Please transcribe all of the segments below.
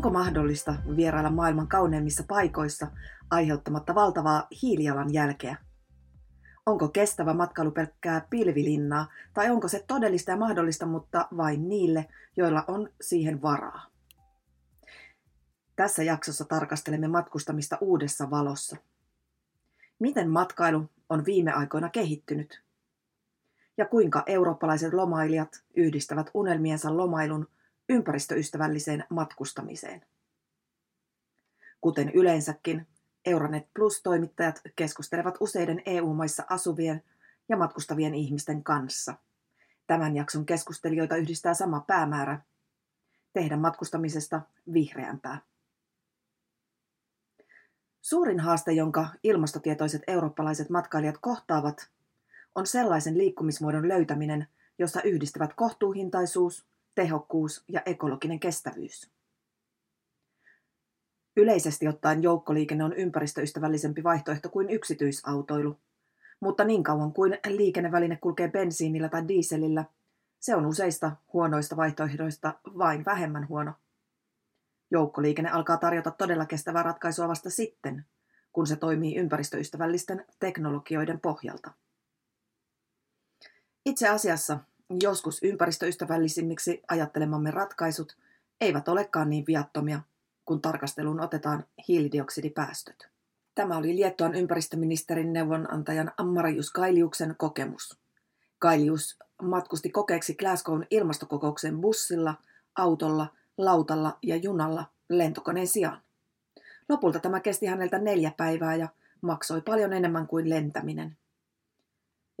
Onko mahdollista vierailla maailman kauneimmissa paikoissa aiheuttamatta valtavaa hiilijalanjälkeä? Onko kestävä matkailu pelkkää pilvilinnaa tai onko se todellista ja mahdollista, mutta vain niille, joilla on siihen varaa? Tässä jaksossa tarkastelemme matkustamista uudessa valossa. Miten matkailu on viime aikoina kehittynyt? Ja kuinka eurooppalaiset lomailijat yhdistävät unelmiensa lomailun ympäristöystävälliseen matkustamiseen? Kuten yleensäkin, Euronet Plus-toimittajat keskustelevat useiden EU-maissa asuvien ja matkustavien ihmisten kanssa. Tämän jakson keskustelijoita yhdistää sama päämäärä, tehdä matkustamisesta vihreämpää. Suurin haaste, jonka ilmastotietoiset eurooppalaiset matkailijat kohtaavat, on sellaisen liikkumismuodon löytäminen, jossa yhdistävät kohtuuhintaisuus, tehokkuus ja ekologinen kestävyys. Yleisesti ottaen joukkoliikenne on ympäristöystävällisempi vaihtoehto kuin yksityisautoilu, mutta niin kauan kuin liikenneväline kulkee bensiinillä tai diiselillä, se on useista huonoista vaihtoehdoista vain vähemmän huono. Joukkoliikenne alkaa tarjota todella kestävää ratkaisua vasta sitten, kun se toimii ympäristöystävällisten teknologioiden pohjalta. Itse asiassa joskus ympäristöystävällisimmiksi ajattelemamme ratkaisut eivät olekaan niin viattomia, kun tarkasteluun otetaan hiilidioksidipäästöt. Tämä oli Liettuan ympäristöministerin neuvonantajan Marius Kailiuksen kokemus. Kailius matkusti kokeeksi Glasgown ilmastokokouksen bussilla, autolla, lautalla ja junalla lentokoneen sijaan. Lopulta tämä kesti häneltä neljä päivää ja maksoi paljon enemmän kuin lentäminen.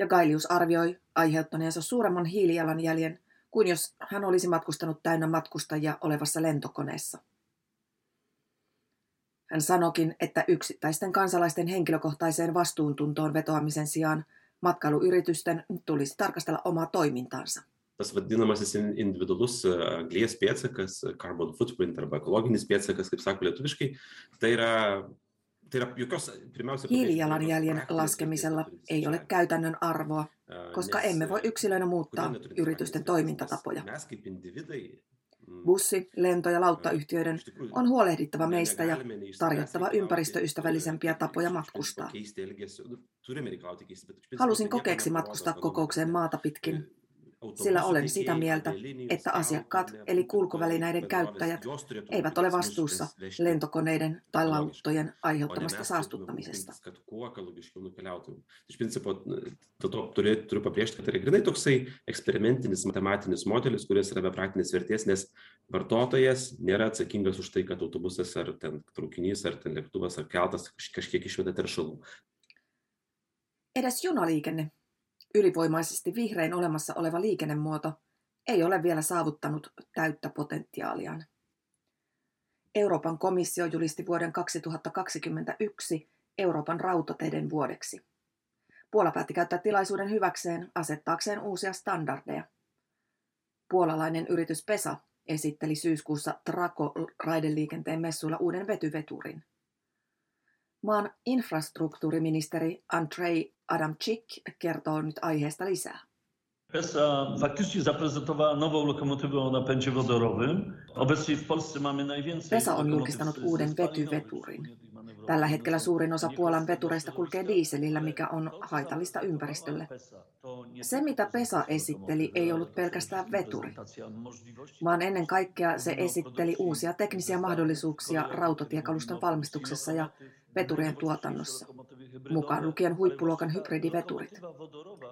Ja Gailius arvioi aiheuttaneensa suuremman hiilijalanjäljen kuin jos hän olisi matkustanut täynnä matkustajia olevassa lentokoneessa. Hän sanokin, että yksittäisten kansalaisten henkilökohtaiseen vastuuntuntoon vetoamisen sijaan matkailuyritysten tulisi tarkastella omaa toimintaansa. tas vadinamasis individualus anglies pėdsakas, carbon footprint arba ekologinis pėdsakas, kaip sako lietuviškai, tai yra Hiilijalanjäljen laskemisella ei ole käytännön arvoa, koska emme voi yksilöinä muuttaa yritysten toimintatapoja. Bussi-, lento- ja lauttayhtiöiden on huolehdittava meistä ja tarjottava ympäristöystävällisempiä tapoja matkustaa. Halusin kokeeksi matkustaa kokoukseen maata pitkin, sillä olen sitä mieltä, että asiakkaat eli kulkuvälineiden käyttäjät eivät ole vastuussa lentokoneiden tai lauttojen aiheuttamasta saastuttamisesta. Turiu pabrėžti, kad tai yra grinai toksai eksperimentinis matematinis modelis, kuris yra be praktinės vertės, nes vartotojas nėra atsakingas už tai, kad autobusas ar ten traukinys ar ten lėktuvas ar keltas kažkiek išveda teršalų. Edes junaliikenne Ylivoimaisesti vihrein olemassa oleva liikennemuoto ei ole vielä saavuttanut täyttä potentiaaliaan. Euroopan komissio julisti vuoden 2021 Euroopan rautateiden vuodeksi. Puola päätti käyttää tilaisuuden hyväkseen asettaakseen uusia standardeja. Puolalainen yritys PESA esitteli syyskuussa Trako-raideliikenteen messuilla uuden vetyveturin. Maan infrastruktuuriministeri Andrei Adamczyk kertoo nyt aiheesta lisää. PESA faktycznie zaprezentowała nową lokomotywę o napędzie wodorowym. Obecnie w Polsce mamy najwięcej... PESA on julkistanut uuden vetyveturin. Tällä hetkellä suurin osa Puolan vetureista kulkee diiselillä, mikä on haitallista ympäristölle. Se, mitä PESA esitteli, ei ollut pelkästään veturi, vaan ennen kaikkea se esitteli uusia teknisiä mahdollisuuksia rautatiekaluston valmistuksessa ja veturien tuotannossa, mukaan lukien huippuluokan hybridiveturit.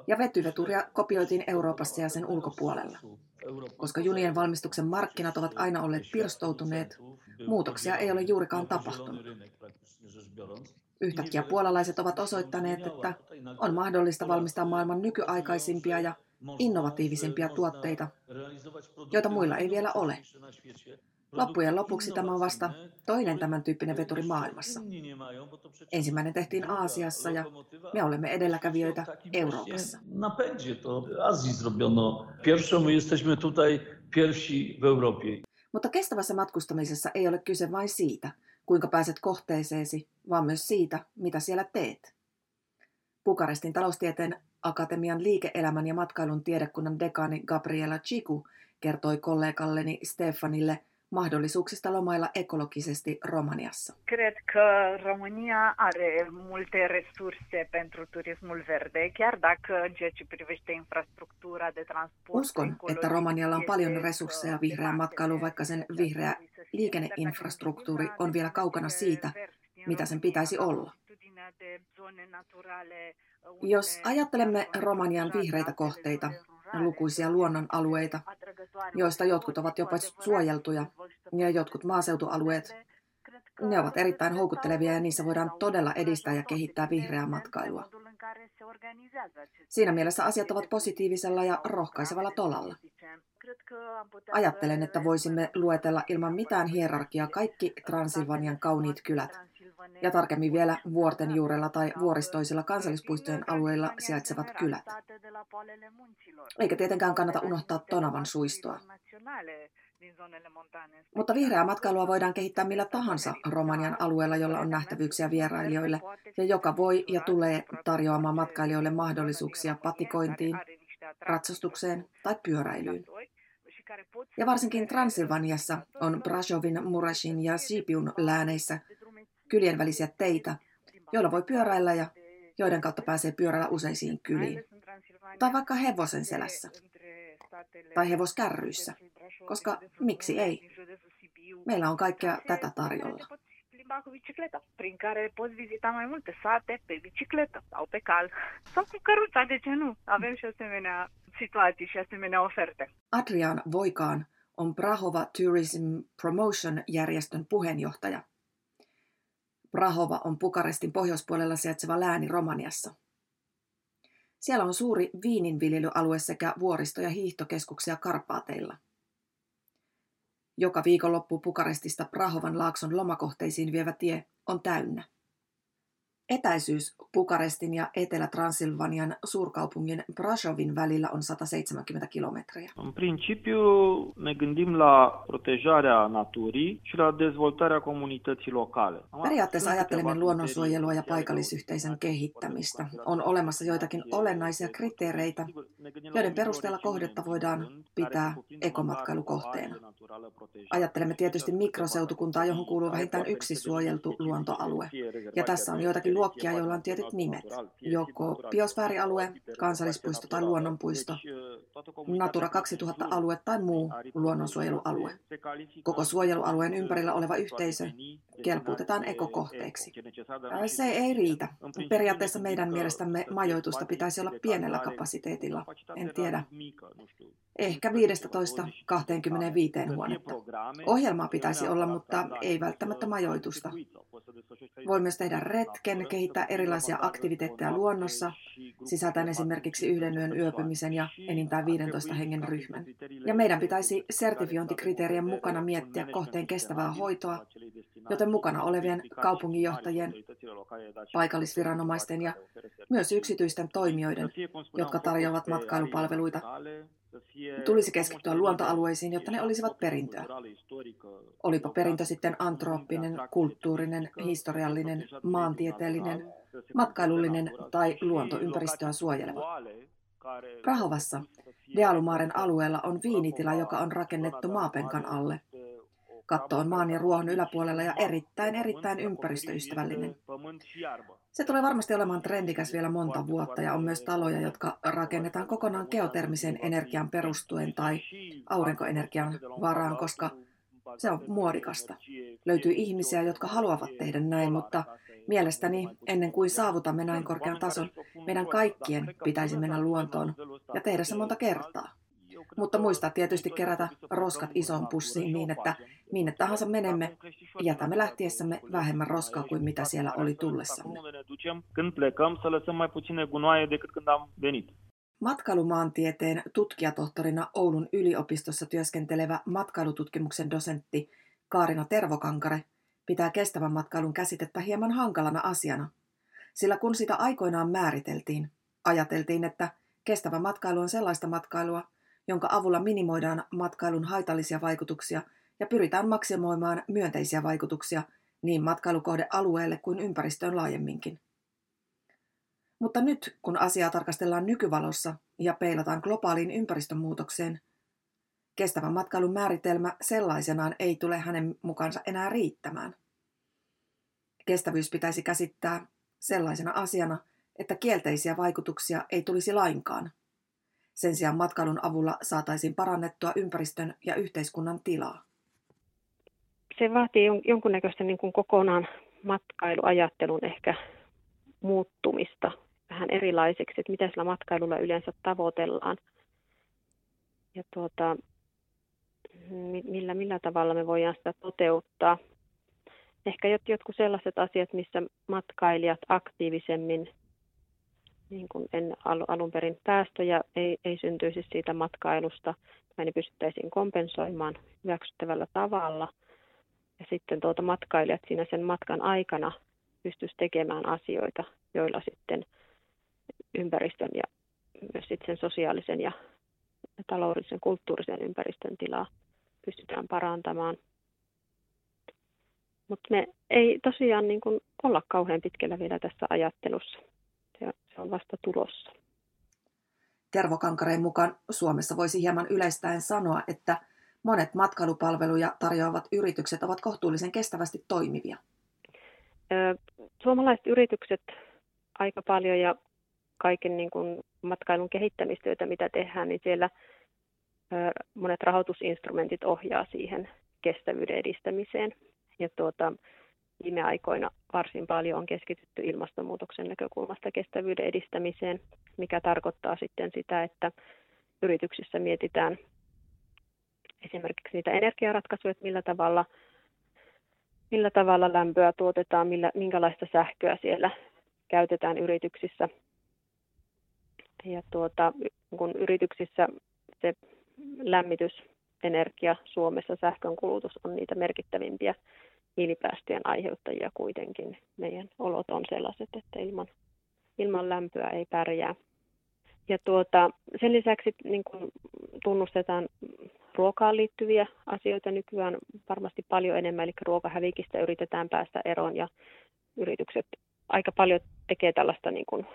Ja vetyveturia kopioitiin Euroopassa ja sen ulkopuolella. Koska junien valmistuksen markkinat ovat aina olleet pirstoutuneet, muutoksia ei ole juurikaan tapahtunut. Yhtäkkiä puolalaiset ovat osoittaneet, että on mahdollista valmistaa maailman nykyaikaisimpia ja innovatiivisimpia tuotteita, joita muilla ei vielä ole. Loppujen lopuksi tämä on vasta toinen tämän tyyppinen veturi maailmassa. Ensimmäinen tehtiin Aasiassa ja me olemme edelläkävijöitä Euroopassa. Mutta kestävässä matkustamisessa ei ole kyse vain siitä, kuinka pääset kohteeseesi, vaan myös siitä, mitä siellä teet. Bukarestin taloustieteen akatemian liike-elämän ja matkailun tiedekunnan dekaani Gabriela Chiku kertoi kollegalleni Stefanille mahdollisuuksista lomailla ekologisesti Romaniassa. Cred că România are multe resurse pentru turismul verde, chiar dacă în ceea ce privește infrastructura de transport Uskon, että Romanialla on paljon resursseja vihreään matkailuun, vaikka sen vihreä liikenneinfrastruktuuri on vielä kaukana siitä, mitä sen pitäisi olla. Jos ajattelemme Romanian vihreitä kohteita, lukuisia luonnonalueita, joista jotkut ovat jopa suojeltuja ja jotkut maaseutualueet, ne ovat erittäin houkuttelevia ja niissä voidaan todella edistää ja kehittää vihreää matkailua. Siinä mielessä asiat ovat positiivisella ja rohkaisevalla tolalla. Ajattelen, että voisimme luetella ilman mitään hierarkiaa kaikki Transilvanian kauniit kylät, ja tarkemmin vielä vuorten juurella tai vuoristoisilla kansallispuistojen alueilla sijaitsevat kylät. Eikä tietenkään kannata unohtaa Tonavan suistoa. Mutta vihreää matkailua voidaan kehittää millä tahansa Romanian alueella, jolla on nähtävyyksiä vierailijoille ja joka voi ja tulee tarjoamaan matkailijoille mahdollisuuksia patikointiin, ratsastukseen tai pyöräilyyn. Ja varsinkin Transilvaniassa on Brasovin, Murashin ja Sipiun lääneissä kylien välisiä teitä, joilla voi pyöräillä ja joiden kautta pääsee pyörällä useisiin kyliin. Tai vaikka hevosen selässä. Tai hevoskärryissä. Koska miksi ei? Meillä on kaikkea tätä tarjolla. Adrian Voikaan on Prahova Tourism Promotion järjestön puheenjohtaja. Prahova on Bukarestin pohjoispuolella sijaitseva lääni Romaniassa. Siellä on suuri viininviljelyalue sekä vuoristo- ja hiihtokeskuksia Karpaateilla. Joka viikonloppu Bukarestista Prahovan laakson lomakohteisiin vievä tie on täynnä. Etäisyys Bukarestin ja Etelä-Transilvanian suurkaupungin Brașovin välillä on 170 kilometriä. În principiu ne gândim la protejarea naturii și la dezvoltarea comunității locale. Periaatteessa ajattelemme luonnonsuojelua ja paikallisyhteisön kehittämistä. On olemassa joitakin olennaisia kriteereitä, joiden perusteella kohdetta voidaan pitää ekomatkailukohteena. Ajattelemme tietysti mikroseutukuntaa, johon kuuluu vähintään yksi suojeltu luontoalue. Ja tässä on joitakin luokkia, joilla on tietyt nimet. Joko biosfäärialue, kansallispuisto tai luonnonpuisto, Natura 2000-alue tai muu luonnonsuojelualue. Koko suojelualueen ympärillä oleva yhteisö kelpuutetaan ekokohteeksi. Se ei riitä. Periaatteessa meidän mielestämme majoitusta pitäisi olla pienellä kapasiteetilla. En tiedä. Ehkä 15-25 huonetta. Ohjelmaa pitäisi olla, mutta ei välttämättä majoitusta. Voi myös tehdä retken, kehittää erilaisia aktiviteetteja luonnossa, sisältäen esimerkiksi yhden yön yöpymisen ja enintään 15 hengen ryhmän. Ja meidän pitäisi sertifiointikriteerien mukana miettiä kohteen kestävää hoitoa, joten mukana olevien kaupunginjohtajien, paikallisviranomaisten ja myös yksityisten toimijoiden, jotka tarjoavat matkailupalveluita, tulisi keskittyä luontoalueisiin, jotta ne olisivat perintöä. Olipa perintö sitten antrooppinen, kulttuurinen, historiallinen, maantieteellinen, matkailullinen tai luontoympäristöä suojeleva. Prahovassa Dealumaaren alueella on viinitila, joka on rakennettu maapenkan alle. Katto on maan ja ruohon yläpuolella ja erittäin, erittäin ympäristöystävällinen. Se tulee varmasti olemaan trendikäs vielä monta vuotta ja on myös taloja, jotka rakennetaan kokonaan geotermisen energian perustuen tai aurinkoenergian varaan, koska se on muodikasta. Löytyy ihmisiä, jotka haluavat tehdä näin, mutta mielestäni ennen kuin saavutamme näin korkean tason, meidän kaikkien pitäisi mennä luontoon ja tehdä se monta kertaa. Mutta muista tietysti kerätä roskat isoon pussiin niin, että minne tahansa menemme, jätämme lähtiessämme vähemmän roskaa kuin mitä siellä oli tullessamme. Matkailumaantieteen tutkijatohtorina Oulun yliopistossa työskentelevä matkailututkimuksen dosentti Kaarina Tervokankare pitää kestävän matkailun käsitettä hieman hankalana asiana, sillä kun sitä aikoinaan määriteltiin, ajateltiin, että kestävä matkailu on sellaista matkailua, jonka avulla minimoidaan matkailun haitallisia vaikutuksia ja pyritään maksimoimaan myönteisiä vaikutuksia niin matkailukohdealueelle kuin ympäristöön laajemminkin. Mutta nyt, kun asiaa tarkastellaan nykyvalossa ja peilataan globaaliin ympäristönmuutokseen, Kestävän matkailun määritelmä sellaisenaan ei tule hänen mukaansa enää riittämään. Kestävyys pitäisi käsittää sellaisena asiana, että kielteisiä vaikutuksia ei tulisi lainkaan. Sen sijaan matkailun avulla saataisiin parannettua ympäristön ja yhteiskunnan tilaa. Se vaatii jonkunnäköistä niin kuin kokonaan matkailuajattelun ehkä muuttumista vähän erilaiseksi, että mitä sillä matkailulla yleensä tavoitellaan. Ja tuota, millä, millä tavalla me voidaan sitä toteuttaa. Ehkä jotkut sellaiset asiat, missä matkailijat aktiivisemmin niin kuin en alun perin päästöjä ei, ei syntyisi siitä matkailusta, tai ne pystyttäisiin kompensoimaan hyväksyttävällä tavalla. Ja sitten tuota matkailijat siinä sen matkan aikana pystyisi tekemään asioita, joilla sitten ympäristön ja myös sitten sen sosiaalisen ja taloudellisen kulttuurisen ympäristön tilaa pystytään parantamaan. Mutta me ei tosiaan niin kuin olla kauhean pitkällä vielä tässä ajattelussa. Se, se on vasta tulossa. Tervo Kankareen mukaan Suomessa voisi hieman yleistäen sanoa, että monet matkailupalveluja tarjoavat yritykset ovat kohtuullisen kestävästi toimivia. Suomalaiset yritykset aika paljon ja kaiken niin kuin matkailun kehittämistyötä, mitä tehdään, niin siellä monet rahoitusinstrumentit ohjaa siihen kestävyyden edistämiseen. Ja tuota, viime aikoina varsin paljon on keskitytty ilmastonmuutoksen näkökulmasta kestävyyden edistämiseen, mikä tarkoittaa sitten sitä, että yrityksissä mietitään esimerkiksi niitä energiaratkaisuja, että millä tavalla, millä tavalla lämpöä tuotetaan, millä, minkälaista sähköä siellä käytetään yrityksissä. Ja tuota, kun yrityksissä se lämmitysenergia Suomessa, sähkön kulutus on niitä merkittävimpiä hiilipäästöjen aiheuttajia kuitenkin. Meidän olot on sellaiset, että ilman, ilman lämpöä ei pärjää. Ja tuota, sen lisäksi niin kun tunnustetaan ruokaan liittyviä asioita nykyään varmasti paljon enemmän, eli ruokahävikistä yritetään päästä eroon ja yritykset aika paljon tekee tällaista niin kuin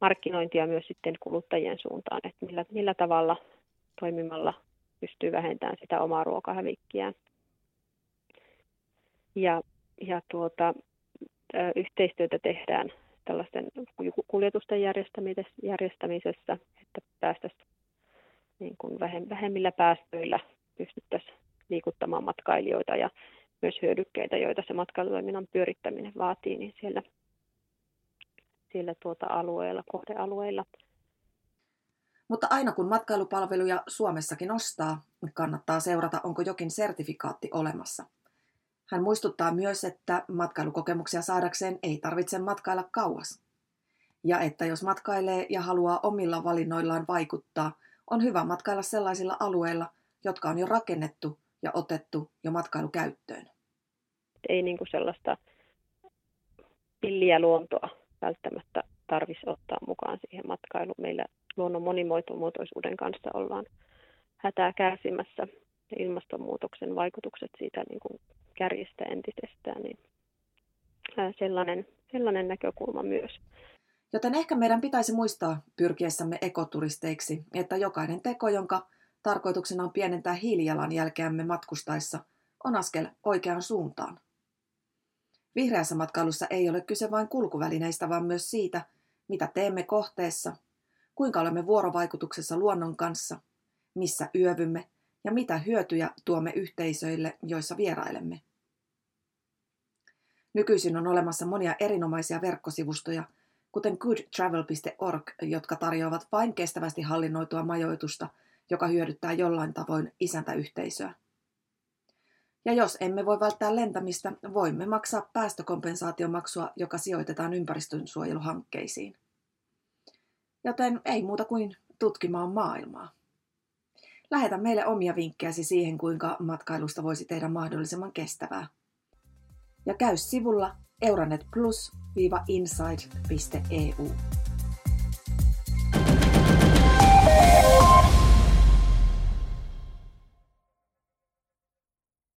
markkinointia myös sitten kuluttajien suuntaan, että millä, millä tavalla toimimalla pystyy vähentämään sitä omaa ruokahävikkiään. Ja, ja tuota, yhteistyötä tehdään tällaisten kuljetusten järjestämisessä, että päästäisiin niin vähemmillä päästöillä pystyttäisiin liikuttamaan matkailijoita ja myös hyödykkeitä, joita se matkailutoiminnan pyörittäminen vaatii, niin siellä siellä tuota alueella, kohdealueilla. Mutta aina kun matkailupalveluja Suomessakin ostaa, kannattaa seurata, onko jokin sertifikaatti olemassa. Hän muistuttaa myös, että matkailukokemuksia saadakseen ei tarvitse matkailla kauas. Ja että jos matkailee ja haluaa omilla valinnoillaan vaikuttaa, on hyvä matkailla sellaisilla alueilla, jotka on jo rakennettu ja otettu jo matkailukäyttöön. Ei niin kuin sellaista pilliä luontoa välttämättä tarvitsisi ottaa mukaan siihen matkailuun. Meillä luonnon monimuotoisuuden kanssa ollaan hätää kärsimässä ilmastonmuutoksen vaikutukset siitä niin kuin kärjistä entisestään, niin sellainen, sellainen näkökulma myös. Joten ehkä meidän pitäisi muistaa pyrkiessämme ekoturisteiksi, että jokainen teko, jonka tarkoituksena on pienentää hiilijalanjälkeämme matkustaessa, on askel oikeaan suuntaan. Vihreässä matkailussa ei ole kyse vain kulkuvälineistä, vaan myös siitä, mitä teemme kohteessa, kuinka olemme vuorovaikutuksessa luonnon kanssa, missä yövymme ja mitä hyötyjä tuomme yhteisöille, joissa vierailemme. Nykyisin on olemassa monia erinomaisia verkkosivustoja, kuten goodtravel.org, jotka tarjoavat vain kestävästi hallinnoitua majoitusta, joka hyödyttää jollain tavoin isäntäyhteisöä. Ja jos emme voi välttää lentämistä, voimme maksaa päästökompensaatiomaksua, joka sijoitetaan ympäristönsuojeluhankkeisiin. Joten ei muuta kuin tutkimaan maailmaa. Lähetä meille omia vinkkejäsi siihen, kuinka matkailusta voisi tehdä mahdollisimman kestävää. Ja käy sivulla euronetplus-inside.eu.